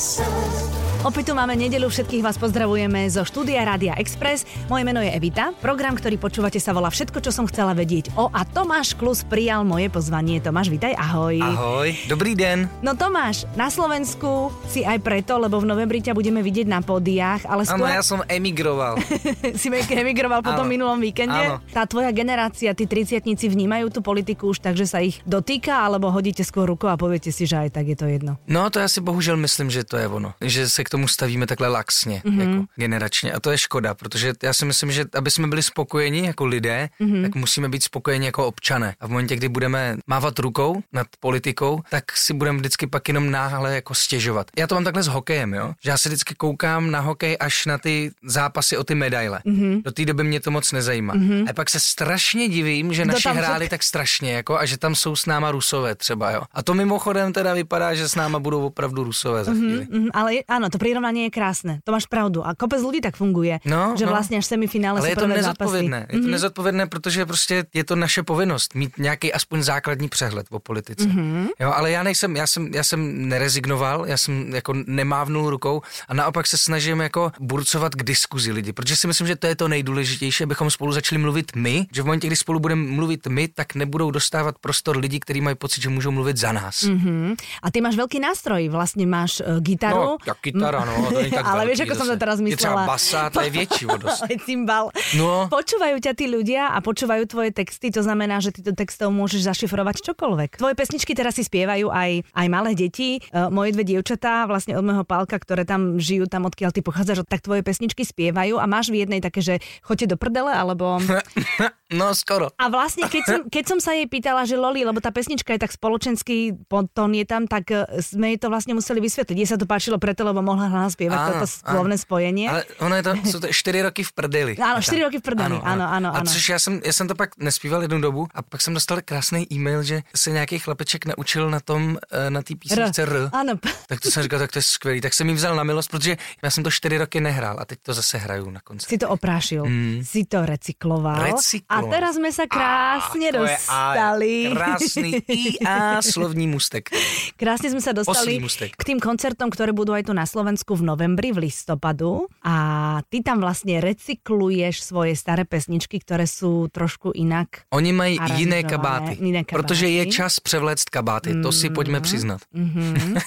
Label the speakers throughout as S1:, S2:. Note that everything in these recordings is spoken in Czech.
S1: so Opäť tu máme nedelu, všetkých vás pozdravujeme zo štúdia Rádia Express. Moje meno je Evita. Program, ktorý počúvate sa volá Všetko, čo som chcela vedieť o a Tomáš Klus prijal moje pozvanie. Tomáš, vítaj, ahoj.
S2: Ahoj, dobrý den.
S1: No Tomáš, na Slovensku si aj preto, lebo v novembri ťa budeme vidieť na pódiách, ale
S2: skôr... Ja som emigroval.
S1: si emigroval po tom minulom víkende?
S2: Áno.
S1: Tá tvoja generácia, tí triciatníci vnímajú tú politiku už tak, že sa ich dotýka, alebo hodíte skôr rukou a poviete si, že aj tak je to jedno?
S2: No to ja si bohužel myslím, že to je ono. Že se tomu stavíme takhle laxně, mm-hmm. jako generačně. A to je škoda, protože já si myslím, že aby jsme byli spokojeni jako lidé, mm-hmm. tak musíme být spokojeni jako občané. A v momentě, kdy budeme mávat rukou nad politikou, tak si budeme vždycky pak jenom náhle jako stěžovat. Já to mám takhle s hokejem, jo? že já se vždycky koukám na hokej až na ty zápasy o ty medaile. Mm-hmm. Do té doby mě to moc nezajímá. Mm-hmm. A pak se strašně divím, že naši hráli tak strašně, jako, a že tam jsou s náma rusové třeba. Jo? A to mimochodem teda vypadá, že s náma budou opravdu rusové za mhm, chvíli. Mm-hmm,
S1: ale ano, to prirovnanie je krásne. To máš pravdu. A kopec ľudí tak funguje,
S2: no,
S1: že
S2: no.
S1: vlastne až semifinále
S2: Ale
S1: je
S2: to nezodpovědné.
S1: Zápasy.
S2: Je to mm-hmm. nezodpovědné, protože prostě je to naše povinnost mít nějaký aspoň základní přehled o politice. Mm-hmm. Jo, ale já nejsem, já jsem, já jsem nerezignoval, já jsem jako nemávnul rukou a naopak se snažím jako burcovat k diskuzi lidi, protože si myslím, že to je to nejdůležitější, abychom spolu začali mluvit my, že v momentě, kdy spolu budeme mluvit my, tak nebudou dostávat prostor lidi, kteří mají pocit, že můžou mluvit za nás.
S1: Mm-hmm. A ty máš velký nástroj, vlastně máš uh, gitaru.
S2: No, tak gitara, no, to tak
S1: Ale vieš, ako som to teraz myslela. Je
S2: třeba basa, to je väčší vodos.
S1: Ale cymbal. No. Počúvajú ťa tí ľudia a počúvajú tvoje texty, to znamená, že ty to textov môžeš zašifrovať čokoľvek. Tvoje pesničky teraz si spievajú aj, aj malé deti. Uh, moje dve dievčatá, vlastne od môjho pálka, ktoré tam žijú, tam odkiaľ ty pochádzaš, tak tvoje pesničky spievajú a máš v jednej také, že choďte do prdele, alebo...
S2: No, skoro.
S1: A vlastne, keď som, keď som sa jej pýtala, že Loli, lebo tá pesnička je tak spoločenský, tón je tam, tak e, sme jej to vlastne museli vysvetliť. Je sa to páčilo preto, lebo mohla hlas spievať toto slovné spojenie.
S2: Ale ono je to, jsou to čtyři roky v prdeli.
S1: Áno, čtyři roky v prdeli, ano, ano, ano.
S2: A což já jsem, já jsem to pak nespíval jednu dobu a pak jsem dostal krásný e-mail, že se nějaký chlapeček naučil na tom, e, na té písničce R. R.
S1: Ano.
S2: Tak to jsem říkal, tak to je skvělý. Tak jsem jim vzal na milost, protože já jsem to čtyři roky nehrál a teď to zase hraju na konci.
S1: Si to oprášil, mm. si to recykloval.
S2: Recykloval.
S1: A teraz jsme se krásně a, dostali.
S2: krásný IA slovní mustek.
S1: Krásně jsme se dostali k tým koncertom, které budou aj tu na Slovensku v novembri, v listopadu. A ty tam vlastně recykluješ svoje staré pesničky, které jsou trošku jinak
S2: Oni mají jiné kabáty, jiné kabáty, protože je čas převléct kabáty, mm. to si pojďme přiznat. Mm-hmm.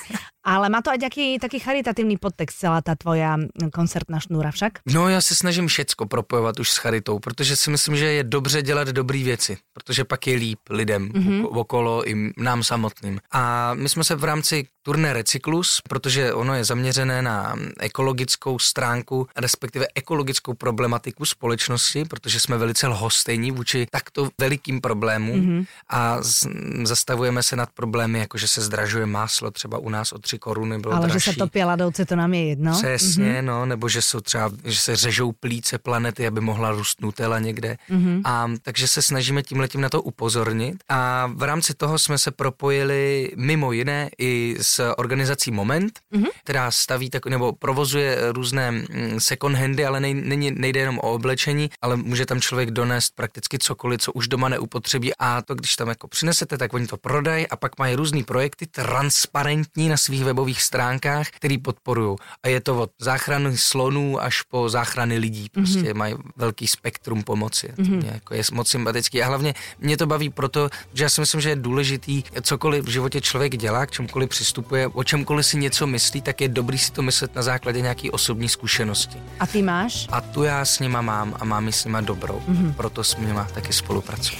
S1: Ale má to aj taký, taký charitatívny podtext celá tá tvoja koncertná šnúra však?
S2: No já se snažím všecko propojovat už s charitou, protože si myslím, že je dobře dělat dobré věci, protože pak je líp lidem mm-hmm. okolo i nám samotným. A my jsme se v rámci turné Recyklus, protože ono je zaměřené na ekologickou stránku, respektive ekologickou problematiku společnosti, protože jsme velice lhostejní vůči takto velikým problémům mm-hmm. a z, zastavujeme se nad problémy, jako že se zdražuje máslo třeba u nás o 3 koruny bylo
S1: Ale
S2: dražší.
S1: že se topí ladouce, to nám je jedno.
S2: Přesně, mm-hmm. no, nebo že jsou třeba, že se řežou plíce planety, aby mohla růst Nutella někde. Mm-hmm. A takže se snažíme tím letím na to upozornit. A v rámci toho jsme se propojili mimo jiné i s organizací Moment, mm-hmm. která staví tak, nebo provozuje různé mm, second handy, ale nej, nej, nejde jenom o oblečení, ale může tam člověk donést prakticky cokoliv, co už doma neupotřebí a to, když tam jako přinesete, tak oni to prodají a pak mají různé projekty transparentní na svých webových stránkách, který podporují. A je to od záchrany slonů až po záchrany lidí. Prostě mm-hmm. mají velký spektrum pomoci. Mm-hmm. Jako je moc sympatický. A hlavně mě to baví proto, že já si myslím, že je důležitý, cokoliv v životě člověk dělá, k čemukoliv přistupuje, o čemkoliv si něco myslí, tak je dobrý si to myslet na základě nějaký osobní zkušenosti.
S1: A ty máš?
S2: A tu já s nima mám a mám i s nima dobrou. Mm-hmm. Proto s nima taky spolupracuji.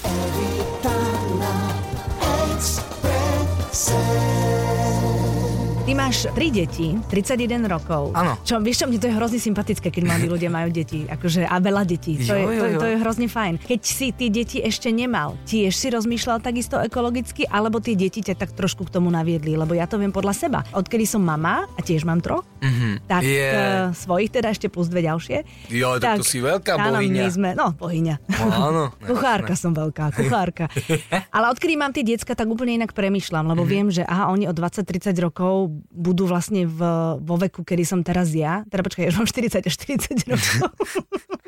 S1: Máš tri deti, 31 rokov.
S2: Áno.
S1: Čo, vieš čo, mne to je hrozne sympatické, keď mladí ľudia majú deti. Akože, a veľa detí. To, jo, je, to, jo, jo. to je hrozne fajn. Keď si tie deti ešte nemal, tiež si rozmýšľal takisto ekologicky, alebo tie deti ťa tak trošku k tomu naviedli? Lebo ja to viem podľa seba. Odkedy som mama, a tiež mám troch, mm-hmm. tak yeah. uh, svojich teda ešte plus dve ďalšie.
S2: Jo, tak, tak to si veľká áno, bohyňa.
S1: sme, no, bohyňa.
S2: No, áno.
S1: kuchárka som veľká, kuchárka. Ale odkedy mám tie decka, tak úplne inak premyšľam, lebo mm-hmm. viem, že aha, oni od 20-30 rokov budú vlastne v, vo veku, kedy som teraz ja. Teda počkaj, ja už mám 40 až 40 rokov.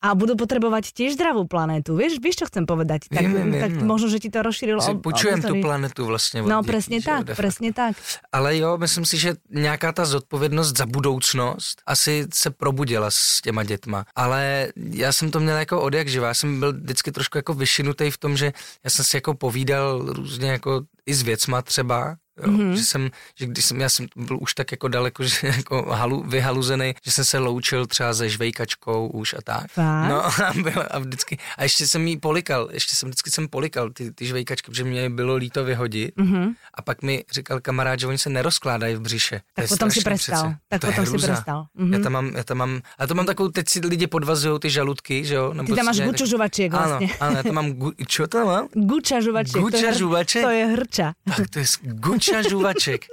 S1: A budú potrebovať tiež zdravú planétu. Vieš, vieš čo chcem povedať? Tak, viem, viem, tak no. možno, že ti to rozšírilo.
S2: Si počujem tu planetu vlastně.
S1: No dětí, přesně tak, že, přesně tak.
S2: Ale jo, myslím si, že nějaká ta zodpovědnost za budoucnost asi se probudila s těma dětma. Ale já jsem to měl jako od jak živá. Já jsem byl vždycky trošku jako vyšinutý v tom, že já jsem si jako povídal různě jako i s věcma třeba, Jo, mm-hmm. Že jsem, že když jsem, já jsem byl už tak jako daleko, že jako halu, vyhaluzený, že jsem se loučil třeba se žvejkačkou už a tak.
S1: Fakt?
S2: No a, byla, a vždycky, a ještě jsem jí polikal, ještě jsem vždycky jsem polikal ty, ty žvejkačky, protože mě bylo líto vyhodit mm-hmm. a pak mi říkal kamarád, že oni se nerozkládají v břiše.
S1: Tak potom si prestal. Tak to potom si prestal.
S2: Mm-hmm. Já tam mám, já tam mám, a to mám takovou, teď si lidi podvazují ty žaludky, že jo?
S1: Nebo ty tam máš guču žuvačiek vlastně.
S2: Ano, ano, já tam mám, gu, čo tam mám?
S1: Guča žuvačiek.
S2: Guča žuvačiek?
S1: To je hrča.
S2: Tak to je guča žuvačiek žuvaček.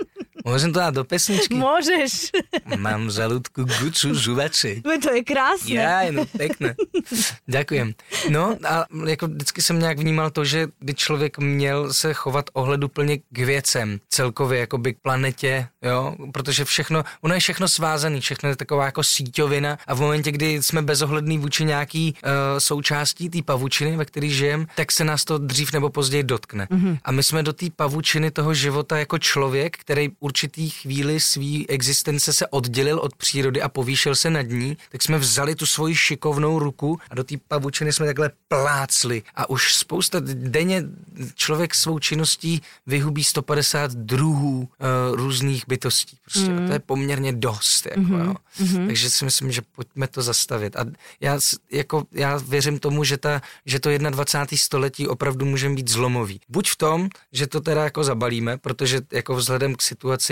S2: Môžem to dať do pesničky?
S1: Môžeš.
S2: Mám v žalúdku guču žuvaček.
S1: To je krásne.
S2: Ja, no pekné. Ďakujem. No a jako vždycky jsem nějak vnímal to, že by člověk měl se chovat ohleduplně k věcem, celkově jako by k planetě, jo, protože všechno, ono je všechno svázaný, všechno je taková jako síťovina a v momentě, kdy jsme bezohledný vůči nějaký uh, součástí té pavučiny, ve které žijeme, tak se nás to dřív nebo později dotkne. Mm-hmm. A my jsme do té pavučiny toho života jako člověk, který určitý chvíli svý existence se oddělil od přírody a povýšil se nad ní, tak jsme vzali tu svoji šikovnou ruku a do té pavučiny jsme takhle plácli. A už spousta denně člověk svou činností vyhubí 150 druhů uh, různých bytostí. Prostě, mm. To je poměrně dost. Jako, mm-hmm. jo. Mm-hmm. Takže si myslím, že pojďme to zastavit. A já, jako, já věřím tomu, že, ta, že to 21. století opravdu může být zlomový. Buď v tom, že to teda jako zabalíme, protože jako vzhledem k situaci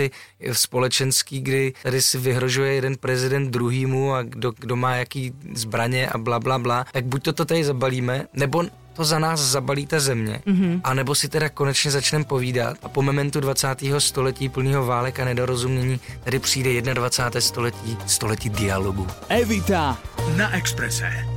S2: společenský, kdy tady si vyhrožuje jeden prezident druhýmu a kdo, kdo má jaký zbraně a bla, bla, bla, tak buď to, to tady zabalíme, nebo to za nás zabalí ta země, mm-hmm. anebo si teda konečně začneme povídat a po momentu 20. století plného válek a nedorozumění tady přijde 21. století, století dialogu. Evita na Exprese.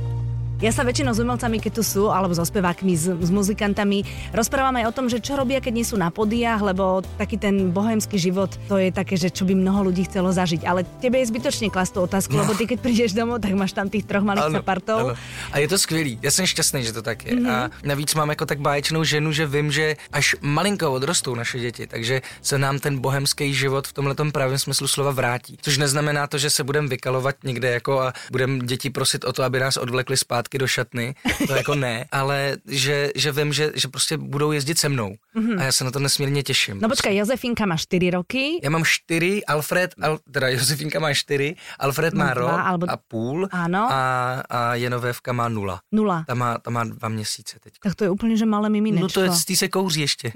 S1: Ja sa väčšinou s umelcami, keď tu sú, alebo so spevákmi, s, s muzikantami, rozprávam aj o tom, že čo robia, keď nie sú na podiách, lebo taký ten bohemský život, to je také, že čo by mnoho ľudí chcelo zažiť. Ale tebe je zbytočne klas tú otázku, no. lebo ty keď prídeš domov, tak máš tam tých troch malých. Ano.
S2: A je to skvělý, já jsem šťastný, že to tak je. Mm-hmm. A navíc mám jako tak báječnou ženu, že vím, že až malinko odrostou naše děti, takže se nám ten bohemský život v tomhle pravém smyslu slova vrátí. Což neznamená to, že se budeme vykalovat někde jako a budeme děti prosit o to, aby nás odvlekli zpátky zpátky do šatny, to jako ne, ale že, že vím, že, že prostě budou jezdit se mnou mm-hmm. a já se na to nesmírně těším.
S1: No počkej, Josefínka má 4 roky.
S2: Já mám 4, Alfred, al, teda Josefínka má 4, Alfred má rok alebo... a půl
S1: ano.
S2: a, a Jenovévka má nula.
S1: Nula.
S2: Ta má, ta má dva měsíce teď.
S1: Tak to je úplně, že malé miminečko.
S2: No to je, tý se kouří ještě.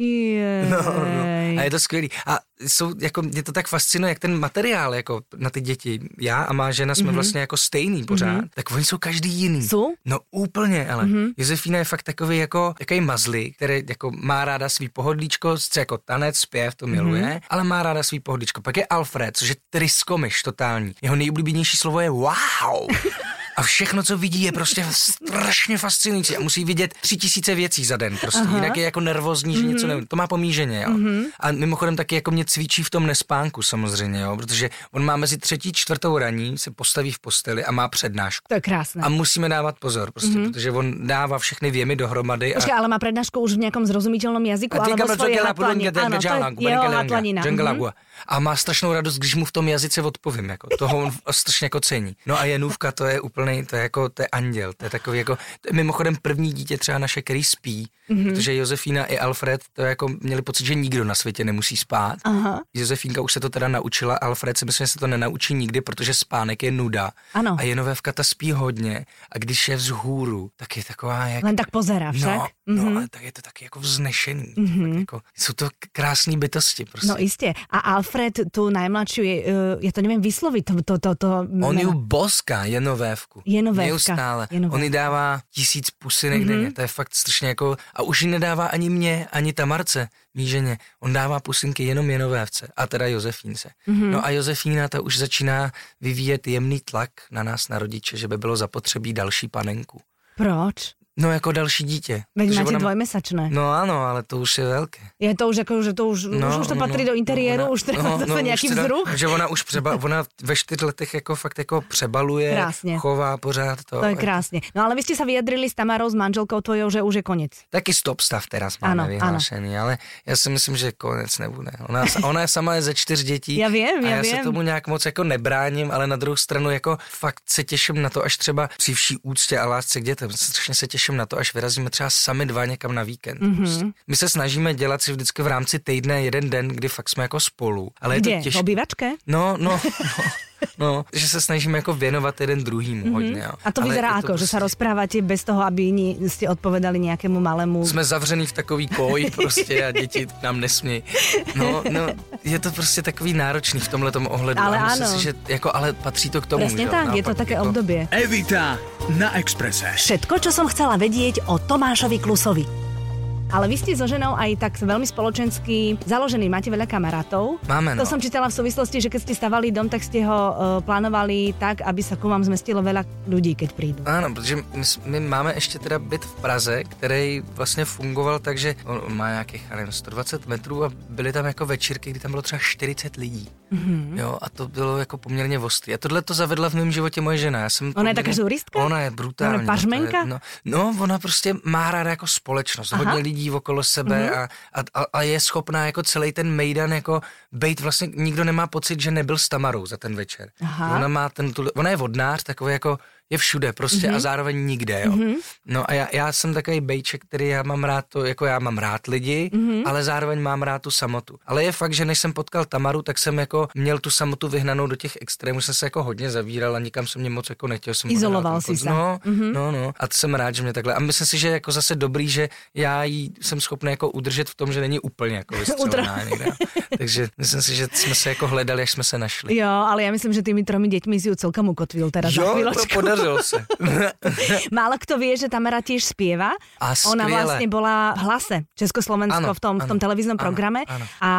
S2: No, no. A je to skvělý. A jsou, jako, mě to tak fascinuje, jak ten materiál jako na ty děti. Já a má žena jsme mm-hmm. vlastně jako stejný pořád. Mm-hmm. Tak oni jsou každý jiný.
S1: Jsou?
S2: No úplně, ale mm-hmm. Josefína je fakt takový jako takový mazli, který jako má ráda svý pohodlíčko, chce jako tanec, zpěv, to miluje, mm-hmm. ale má ráda svý pohodlíčko. Pak je Alfred, což je tryskomiš totální. Jeho nejoblíbenější slovo je wow. a všechno, co vidí, je prostě strašně fascinující a musí vidět tři tisíce věcí za den prostě, Aha. jinak je jako nervózní, že mm-hmm. něco nevím, to má pomíženě, jo. Mm-hmm. A mimochodem taky jako mě cvičí v tom nespánku samozřejmě, jo, protože on má mezi třetí čtvrtou raní, se postaví v posteli a má přednášku.
S1: To je krásné.
S2: A musíme dávat pozor, prostě, mm-hmm. protože on dává všechny věmy dohromady.
S1: A... Počkej, ale má přednášku už v nějakém zrozumitelném jazyku, alebo svoje hatlanina.
S2: A má strašnou radost, když mu v tom jazyce odpovím, jako, toho on strašně jako cení. No a Janůvka, to je úplný, to je jako, to je anděl, to je takový jako, to je mimochodem první dítě třeba naše, který spí, mm-hmm. protože Josefína i Alfred to jako měli pocit, že nikdo na světě nemusí spát. Aha. Josefínka už se to teda naučila, Alfred si myslím, že se to nenaučí nikdy, protože spánek je nuda.
S1: Ano.
S2: A Jenovévka ta spí hodně a když je vzhůru, tak je taková jak...
S1: Len tak pozerá však.
S2: No, mm-hmm. no mhm. ale tak je to taky jako vznešený. Mm-hmm. Tak jako, jsou to krásné bytosti prostě.
S1: No jistě. A Alfred tu najmladšiu, je, uh, ja to neviem vysloviť, to, to, to, to
S2: On ju boská, jenovévku.
S1: Jenovévka.
S2: Neustále. Jenovévka. On ji dává tisíc pusinek mm-hmm. denně, to je fakt strašně jako, a už ji nedává ani mě, ani Tamarce, mý ženě. On dává pusinky jenom jenovévce, a teda Josefínce. Mm-hmm. No a Josefína ta už začíná vyvíjet jemný tlak na nás, na rodiče, že by bylo zapotřebí další panenku.
S1: Proč?
S2: No jako další dítě.
S1: Veď máte ona... dvojmesačné.
S2: No ano, ale to už je velké.
S1: Je to už jako, že to už, no, už, to patří no, do interiéru, no, už treba no, zase no, nějaký teda, vzruch.
S2: Že ona už přeba, ona ve čtyř letech jako fakt jako přebaluje, krásně. chová pořád to.
S1: To je krásně. No ale vy jste se vyjadrili s Tamarou, s manželkou tvojou, že už je konec.
S2: Taky stop stav teraz máme ano, vyhlášený, ano. ale já si myslím, že konec nebude. Ona, ona sama je ze čtyř dětí.
S1: já vím,
S2: já,
S1: já
S2: se tomu nějak moc jako nebráním, ale na druhou stranu jako fakt se těším na to, až třeba při vší úctě a lásce k dětem, strašně se těším na to, až vyrazíme třeba sami dva někam na víkend. Mm-hmm. Prostě. My se snažíme dělat si vždycky v rámci týdne jeden den, kdy fakt jsme jako spolu. Ale
S1: Kde?
S2: je to těžké. No, no, no. No, že se snažíme jako věnovat jeden druhýmu mm-hmm. hodně. Jo.
S1: A to Ale vyzerá jako, prostě... že se rozpráváte bez toho, aby jiní jste odpovedali nějakému malému.
S2: Jsme zavřený v takový koj prostě a děti nám nesmějí. No, no, je to prostě takový náročný v tomhle ohledu.
S1: Ale
S2: a
S1: ano.
S2: Si, že jako, ale patří to k tomu.
S1: Přesně tak, je to také jako... obdobie.
S3: Evita na Exprese.
S1: Všetko, čo som chcela vedieť o Tomášovi Klusovi. Ale vy ste so ženou aj tak veľmi spoločensky založení, máte veľa kamarátov.
S2: Máme, no.
S1: To som čítala v súvislosti, že keď ste stavali dom, tak ste ho uh, plánovali tak, aby sa ku vám zmestilo veľa ľudí, keď prídu.
S2: Áno, protože my, my máme ještě teda byt v Praze, který vlastně fungoval tak, že on má nějakých, nevím, 120 metrů a byly tam jako večírky, kdy tam bylo třeba 40 lidí. Mm-hmm. Jo, a to bylo jako poměrně vostý. A tohle to zavedla v mém životě moje žena. Já jsem
S1: ona poměrně, je taká žuristka?
S2: Ona je brutální. Ona
S1: je pařmenka?
S2: No, no, ona prostě má ráda jako společnost. Aha. Hodně lidí okolo sebe mm-hmm. a, a, a, je schopná jako celý ten mejdan jako bejt, vlastně nikdo nemá pocit, že nebyl s Tamarou za ten večer. Aha. Ona má ten, ona je vodnář, takový jako je všude prostě mm-hmm. a mhm. zároveň nikde, jo. Mm-hmm. No a já, já jsem takový bejček, který já mám rád to, jako já mám rád lidi, mm-hmm. ale zároveň mám rád tu samotu. Ale je fakt, že než jsem potkal Tamaru, tak jsem jako měl tu samotu vyhnanou do těch extrémů, jsem se jako hodně zavíral a nikam jsem mě moc jako nechtěl. Jsem
S1: Izoloval si se.
S2: No, mm-hmm. no, no. A jsem rád, že mě takhle. A myslím si, že jako zase dobrý, že já jí jsem schopný jako udržet v tom, že není úplně jako vystřelená někde. Takže myslím si, že jsme se jako hledali, až jsme se našli.
S1: Jo, ale já myslím, že tými tromi dětmi si ju celkem ukotvil teda
S2: jo,
S1: za
S2: podařilo se.
S1: Málo kto vie, že Tamara tiež spieva.
S2: A
S1: Ona vlastne bola v hlase Československo ano, v, tom, ano, v tom televíznom programe. Ano. A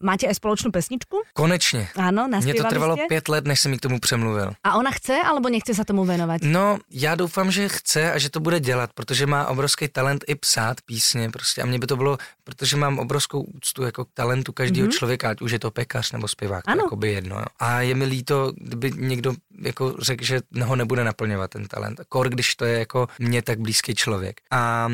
S1: máte aj spoločnú pesničku?
S2: Konečně.
S1: Ano,
S2: Mně to trvalo ste? pět let, než jsem mi k tomu přemluvil.
S1: A ona chce, alebo nechce sa tomu venovať?
S2: No, já doufám, že chce a že to bude dělat, protože má obrovský talent i psát písně prostě. A mně by to bylo, protože mám obrovskou úctu jako k talentu každého mm-hmm. člověka, ať už je to pekař nebo zpěvák, ano. to jako by jedno. Jo. A je mi líto, kdyby někdo jako řekl, že ho nebude naplňovat ten talent. Kor, když to je jako mě tak blízký člověk. A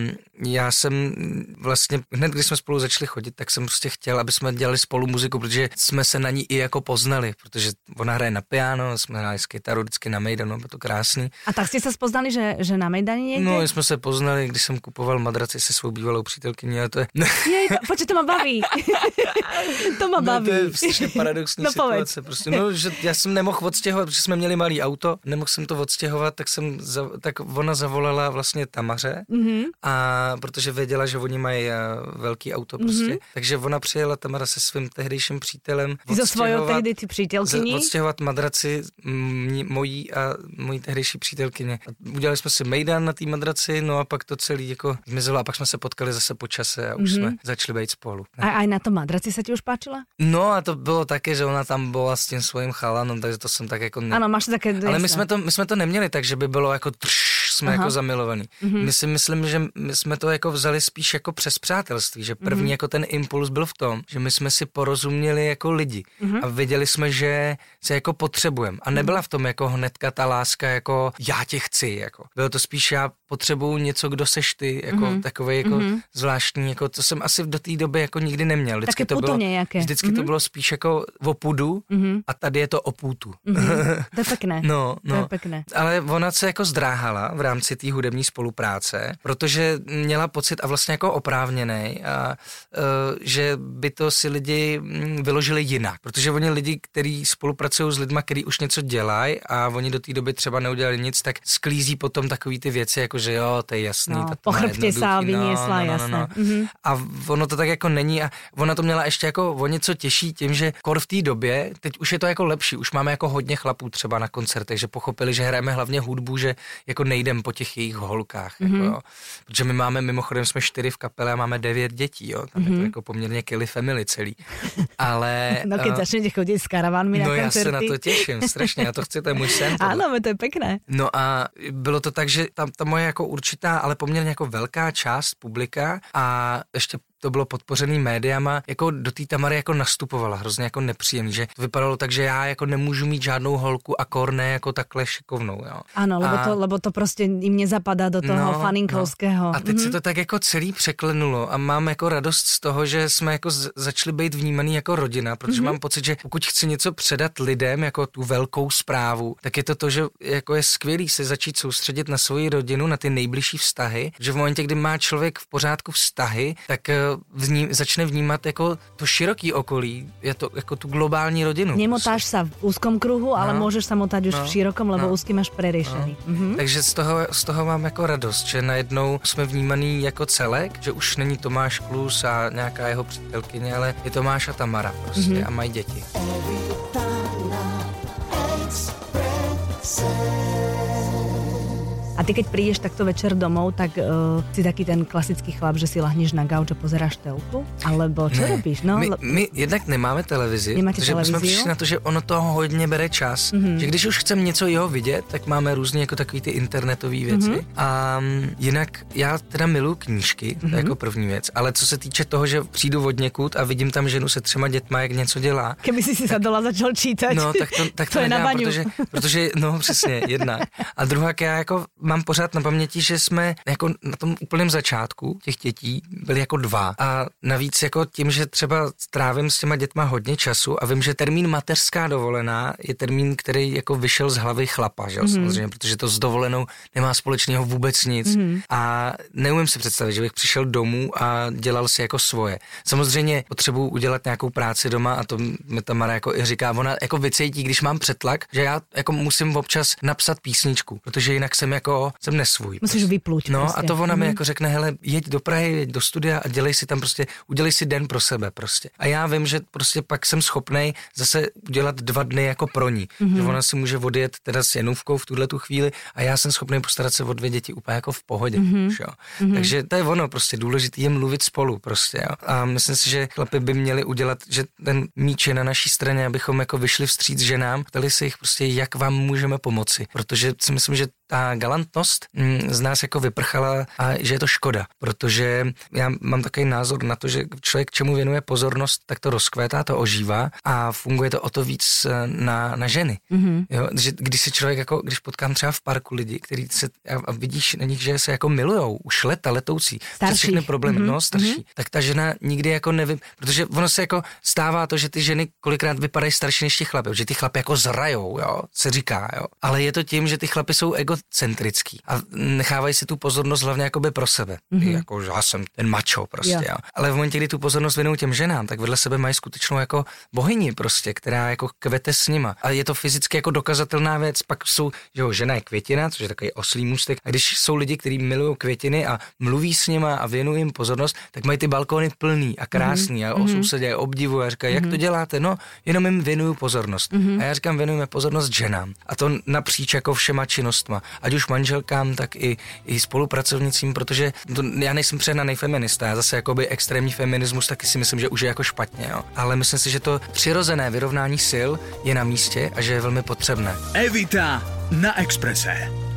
S2: já jsem vlastně, hned když jsme spolu začali chodit, tak jsem prostě chtěl, aby jsme dělali spolu muziku, protože jsme se na ní i jako poznali, protože ona hraje na piano, jsme hráli s kytaru vždycky na Mejdanu, bylo to krásný.
S1: A tak jste se poznali, že, že na Mejdani někde?
S2: No, jsme se poznali, když jsem kupoval madraci se svou bývalou přítelkyní, ale to je...
S1: Jej, počkej, to má baví. to má baví.
S2: No, to je strašně paradoxní no, situace. Prostě, no, že já jsem nemohl odstěhovat, protože jsme měli malý auto, nemohl jsem to odstěhovat, tak jsem za, tak ona zavolala vlastně Tamaře, mm-hmm. a protože věděla, že oni mají uh, velký auto prostě, mm-hmm. takže ona přijela Tamara se svým tehdejším přítelem.
S1: Za svojou tehdy ty?
S2: Odstěhovat madraci mojí a mojí tehdejší přítelkyně. A udělali jsme si mejdan na té madraci, no a pak to celý jako zmizelo a pak jsme se potkali zase po čase a už mm-hmm. jsme začali být spolu.
S1: Ne? A aj na tom madraci se ti už páčila?
S2: No a to bylo také, že ona tam byla s tím svým chalanom, takže to jsem tak jako...
S1: Ne... Ano, máš také...
S2: Ale my jsme, to, my jsme to neměli tak, že by bylo jako trš, jsme Aha. jako zamilovaní. Mm-hmm. My si myslím, že my jsme to jako vzali spíš jako přes přátelství, že první mm-hmm. jako ten impuls byl v tom, že my jsme si porozuměli jako lidi mm-hmm. a věděli jsme, že se jako potřebujeme. A nebyla v tom jako hnedka ta láska jako já tě chci, jako. Bylo to spíš já potřebuju něco, kdo seš ty, jako mm-hmm. takový jako mm-hmm. zvláštní, jako to jsem asi do té doby jako nikdy neměl.
S1: Vždycky
S2: to
S1: bylo, nějaké.
S2: vždycky mm-hmm. to bylo spíš jako o pudu mm-hmm. a tady je to o půtu.
S1: Mm-hmm. To je pěkné.
S2: no, no.
S1: To je pěkné.
S2: Ale ona se jako zdráhala v rámci té hudební spolupráce, protože měla pocit a vlastně jako oprávněný, a, uh, že by to si lidi mm, vyložili jinak. Protože oni lidi, kteří spolupracují s lidmi, kteří už něco dělají a oni do té doby třeba neudělali nic, tak sklízí potom takový ty věci, jako že jo, to je jasný. No,
S1: po chrbtě se vyniesla, no, no, no, jasné. No, no. Mm-hmm.
S2: A ono to tak jako není a ona to měla ještě jako o něco těžší tím, že kor v té době, teď už je to jako lepší, už máme jako hodně chlapů třeba na koncertech, že pochopili, že hrajeme hlavně hudbu, že jako nejdem po těch jejich holkách, mm-hmm. jako mhm. jo. Protože my máme, mimochodem jsme čtyři v kapele a máme devět dětí, jo. Tam mm-hmm. je to mhm. jako poměrně Kelly family celý. Ale...
S1: no keď uh, začnete chodit s karavanmi
S2: no,
S1: na
S2: koncerty. No já se na to těším, strašně, já to chci, to je můj sen.
S1: Ano, to je pěkné.
S2: No a bylo to tak, že tam ta moje jako určitá, ale poměrně jako velká část publika a ještě to bylo podpořený médiama, jako do té Tamary jako nastupovala hrozně jako nepříjemný, že to vypadalo tak, že já jako nemůžu mít žádnou holku a korné jako takhle šikovnou, jo.
S1: Ano, lebo, a... to, lebo to prostě jim nezapadá do toho no, faninkovského. No.
S2: A teď mm-hmm. se mhm. to tak jako celý překlenulo a mám jako radost z toho, že jsme jako začali být vnímaný jako rodina, protože mm-hmm. mám pocit, že pokud chci něco předat lidem jako tu velkou zprávu, tak je to to, že jako je skvělý se začít soustředit na svoji rodinu, na ty nejbližší vztahy, že v momentě, kdy má člověk v pořádku vztahy, tak eh, vním, začne vnímat jako to široký okolí, je to jako tu globální rodinu.
S1: Nemotáš prostě. se v úzkom kruhu, ale no, můžeš se motat už no, v širokom, lebo no, úzký máš preriešený. No. Mhm.
S2: Takže z toho, z toho mám jako radost, že najednou jsme vnímaný jako celek, že už není Tomáš Klus a nějaká jeho přítelkyně, ale je Tomáš a Tamara prostě mm-hmm. a mají děti.
S1: A ty keď prídeš takto večer domov, tak uh, si taký ten klasický chlap, že si lahneš na gauč a pozeráš telku? Alebo čo ne, robíš? No,
S2: my, my jednak nemáme televizi,
S1: Nemáte protože
S2: jsme přišli na to, že ono toho hodně bere čas. Mm-hmm. Že když už chcem něco jeho vidět, tak máme různě jako takový ty internetové věci. Mm-hmm. A um, jinak já teda miluji knížky, mm-hmm. to mhm. jako první věc, ale co se týče toho, že přijdu od někud a vidím tam ženu se třema dětma, jak něco dělá.
S1: Kdyby si si tak, dola začal čítat.
S2: No, tak to, tak to, to je nedám, na baňu. Protože, protože, no přesně, jedna. A druhá, já jako mám pořád na paměti, že jsme jako na tom úplném začátku těch dětí byli jako dva. A navíc jako tím, že třeba strávím s těma dětma hodně času a vím, že termín mateřská dovolená je termín, který jako vyšel z hlavy chlapa, že mm-hmm. samozřejmě, protože to s dovolenou nemá společného vůbec nic. Mm-hmm. A neumím si představit, že bych přišel domů a dělal si jako svoje. Samozřejmě potřebuji udělat nějakou práci doma a to mi Tamara jako i říká, ona jako vycítí, když mám přetlak, že já jako musím občas napsat písničku, protože jinak jsem jako, jsem nesvůj.
S1: Musíš prostě. vypluť.
S2: No prostě. a to ona mm. mi mhm. jako řekne, hele, jeď do Prahy, jeď do studia a dělej si tam prostě, udělej si den pro sebe prostě. A já vím, že prostě pak jsem schopný zase udělat dva dny jako pro ní. Mm-hmm. Že ona si může odjet teda s Janůvkou v tuhle tu chvíli a já jsem schopný postarat se o dvě děti úplně jako v pohodě. Mm-hmm. Jo. Mm-hmm. Takže to je ono prostě, důležité je mluvit spolu prostě. Jo. A myslím si, že chlapi by měli udělat, že ten míč je na naší straně, abychom jako vyšli vstříc ženám, ptali se jich prostě, jak vám můžeme pomoci. Protože si myslím, že ta galantnost mm, z nás jako vyprchala a že je to škoda, protože já mám takový názor na to, že člověk čemu věnuje pozornost, tak to rozkvétá, to ožívá a funguje to o to víc eh, na, na ženy. Mm-hmm. Jo, že když se člověk jako, když potkám třeba v parku lidi, kteří se a vidíš na nich, že se jako milujou, už leta letoucí, přes všechny problémy, mm-hmm. no starší, mm-hmm. tak ta žena nikdy jako nevím, protože ono se jako stává to, že ty ženy kolikrát vypadají starší než ty chlapy, že ty chlapy jako zrajou, jo, se říká, jo. Ale je to tím, že ty chlapy jsou egocentrický a nechávají si tu pozornost hlavně jakoby pro sebe. Mm-hmm. Jako, že já jsem ten mačo prostě, jo. jo. Ale v momentě, kdy tu pozornost věnují těm ženám, tak vedle sebe mají skutečnou jako bohyni prostě, která jako kvete s nima. A je to fyzicky jako dokazatelná věc. Pak jsou, že jo, žena je květina, což je takový oslý můstek. A když jsou lidi, kteří milují květiny a mluví s nima a věnují jim pozornost, tak mají ty balkony plný a krásný mm-hmm. a o mhm. sousedě obdivují a říkají, mm-hmm. jak to mhm. děláte? No, jenom jim věnuju pozornost. Mm-hmm. A já říkám, věnujeme pozornost ženám. A to napříč jako všema činnostma. Ať už manželkám, tak i, i spolupracovnicím, protože to, já nejsem přehnaný feminista, já zase jakoby extrémní feminismus taky si myslím, že už je jako špatně, jo. ale myslím si, že to přirozené vyrovnání sil je na místě a že je velmi potřebné.
S3: Evita na Exprese.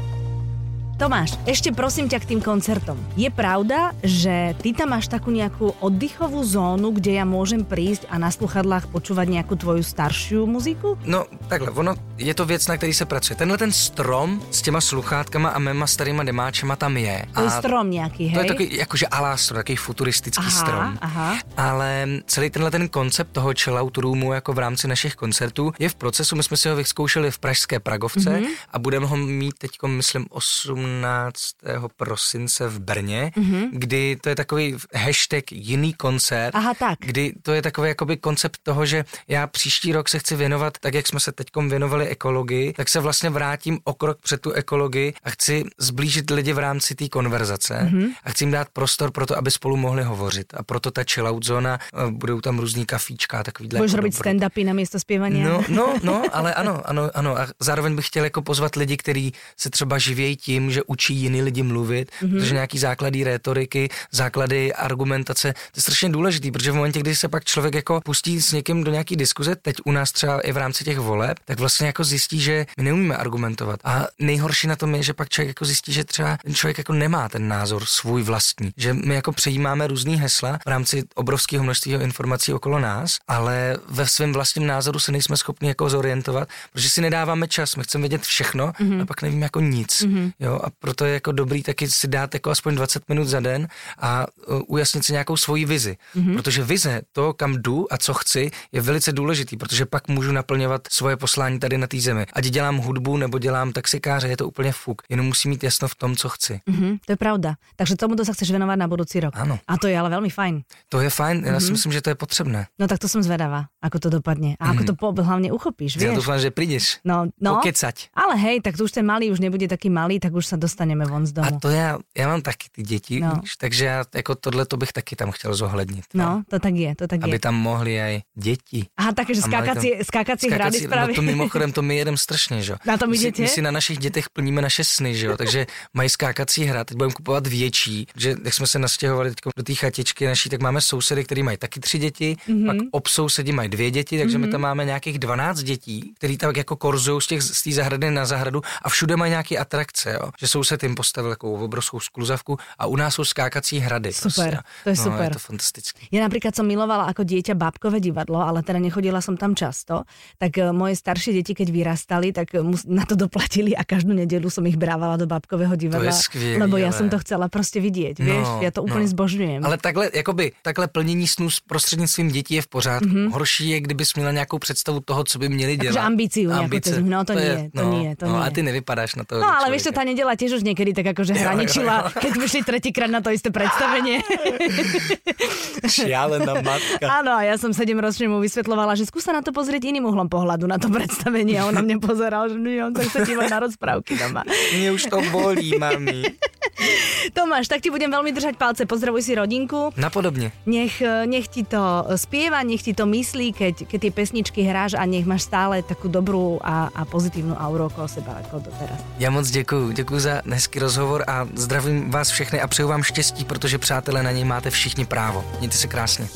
S1: Tomáš, ešte prosím ťa k tým koncertom. Je pravda, že ty tam máš takú nejakú oddychovú zónu, kde ja môžem prísť a na sluchadlách počúvať nejakú tvoju staršiu muziku?
S2: No, takhle, ono je to věc, na který se pracuje. Tenhle ten strom s těma sluchátkama a mýma starýma demáčema tam je.
S1: To je strom nějaký, hej?
S2: To je takový, jakože alastro, takový futuristický
S1: aha,
S2: strom.
S1: Aha.
S2: Ale celý tenhle ten koncept toho chillout roomu jako v rámci našich koncertů je v procesu. My jsme si ho vyzkoušeli v Pražské Pragovce mm-hmm. a budeme ho mít teď, myslím, 8 18. prosince v Brně, mm-hmm. kdy to je takový hashtag jiný koncert,
S1: Aha, tak.
S2: kdy to je takový jakoby koncept toho, že já příští rok se chci věnovat, tak jak jsme se teď věnovali ekologii, tak se vlastně vrátím o krok před tu ekologii a chci zblížit lidi v rámci té konverzace mm-hmm. a chci jim dát prostor pro to, aby spolu mohli hovořit. A proto ta chillout zóna, budou tam různý kafíčka, takovýhle.
S1: Můžeš jako robit stand-upy na místo zpívání.
S2: No, no, no, ale ano, ano, ano. A zároveň bych chtěl jako pozvat lidi, kteří se třeba živějí tím, že učí jiný lidi mluvit, mm-hmm. protože nějaký základy rétoriky, základy argumentace, to je strašně důležitý, protože v momentě, kdy se pak člověk jako pustí s někým do nějaký diskuze, teď u nás třeba i v rámci těch voleb, tak vlastně jako zjistí, že my neumíme argumentovat. A nejhorší na tom je, že pak člověk jako zjistí, že třeba ten člověk jako nemá ten názor svůj vlastní, že my jako přejímáme různý hesla v rámci obrovského množství informací okolo nás, ale ve svém vlastním názoru se nejsme schopni jako zorientovat, protože si nedáváme čas, my chceme vědět všechno mm-hmm. a pak nevíme jako nic. Mm-hmm. Jo, a proto je jako dobrý taky si dát jako aspoň 20 minut za den a uh, ujasnit si nějakou svoji vizi. Mm-hmm. Protože vize, to, kam jdu a co chci, je velice důležitý, protože pak můžu naplňovat svoje poslání tady na té zemi. Ať dělám hudbu nebo dělám taxikáře, je to úplně fuk. Jenom musím mít jasno v tom, co chci.
S1: Mm-hmm, to je pravda. Takže tomu to se chceš věnovat na budoucí rok.
S2: Ano.
S1: A to je ale velmi fajn.
S2: To je fajn, mm-hmm. já si mhm. myslím, že to je potřebné.
S1: No tak to jsem zvedavá, ako to dopadne. A mm-hmm. ako to po, hlavně uchopíš,
S2: vieš? Ja dúfam, že prídeš.
S1: No, no.
S2: Pokecať.
S1: Ale hej, tak to už ten malý už nebude taký malý, tak už sa dostaneme von z domu.
S2: A to já, já mám taky ty děti, no. víš, takže já jako tohle to bych taky tam chtěl zohlednit.
S1: No, no to tak je, to tak
S2: Aby je. Aby tam mohli aj děti.
S1: Aha, takže skákací, tam, skákací hrady
S2: spravy. No to mimochodem, to my jedem strašně, že
S1: Na tom my, si,
S2: my si na našich dětech plníme naše sny, že jo, takže mají skákací hra, teď budeme kupovat větší, že jak jsme se nastěhovali teď do té chatičky naší, tak máme sousedy, který mají taky tři děti, mm-hmm. pak obsousedi mají dvě děti, takže mm-hmm. my mhm. tam máme nějakých 12 dětí, který tak jako korzují z z té zahrady na zahradu a všude mají nějaké atrakce, jo? Že soused jim postavil takovou obrovskou skluzavku a u nás jsou skákací hrady.
S1: Super, prostě. to je
S2: no,
S1: super.
S2: Je to fantastické.
S1: Já například jsem milovala jako dieťa bábkové divadlo, ale teda nechodila jsem tam často, tak eh, moje starší děti, keď vyrastali, tak eh, na to doplatili a každou neděli jsem ich brávala do bábkového divadla,
S2: to je skvělý,
S1: lebo já jsem to chcela prostě vidět, no, víš, já to úplně no. zbožňujem.
S2: Ale takhle, jakoby, takhle plnění snů prostřednictvím dětí je v pořádku. Mm-hmm. Horší je, kdybys měla nějakou představu toho, co by měli dělat. Takže
S1: ambíciu, Ambice. no to, to nie, je, to
S2: no,
S1: nie, to
S2: no,
S1: nie.
S2: A ty nevypadáš na to.
S1: No ale víš, to tá nedela tiež už niekedy tak akože hraničila, keď sme šli tretíkrát na to isté predstavenie.
S2: Šialená matka.
S1: Áno, a ja som sedem ročne mu vysvetlovala, že skúsa na to pozrieť iným uhlom pohľadu na to predstavenie a on na mňa pozeral, že on sa chce dívať na rozprávky doma.
S2: Mne už to bolí, mami.
S1: Tomáš, tak ti budem veľmi držať palce, pozdravuj si rodinku.
S2: Napodobne.
S1: Nech, nech ti to spieva, nech ti to myslí, keď, keď tie pesničky hráš a nech máš stále takú dobrú a, a pozitívnu auru okolo seba ako doteraz.
S2: Já moc děkuji, děkuji za hezký rozhovor a zdravím vás všechny a přeju vám štěstí, protože přátelé na něj máte všichni právo. Mějte se krásně.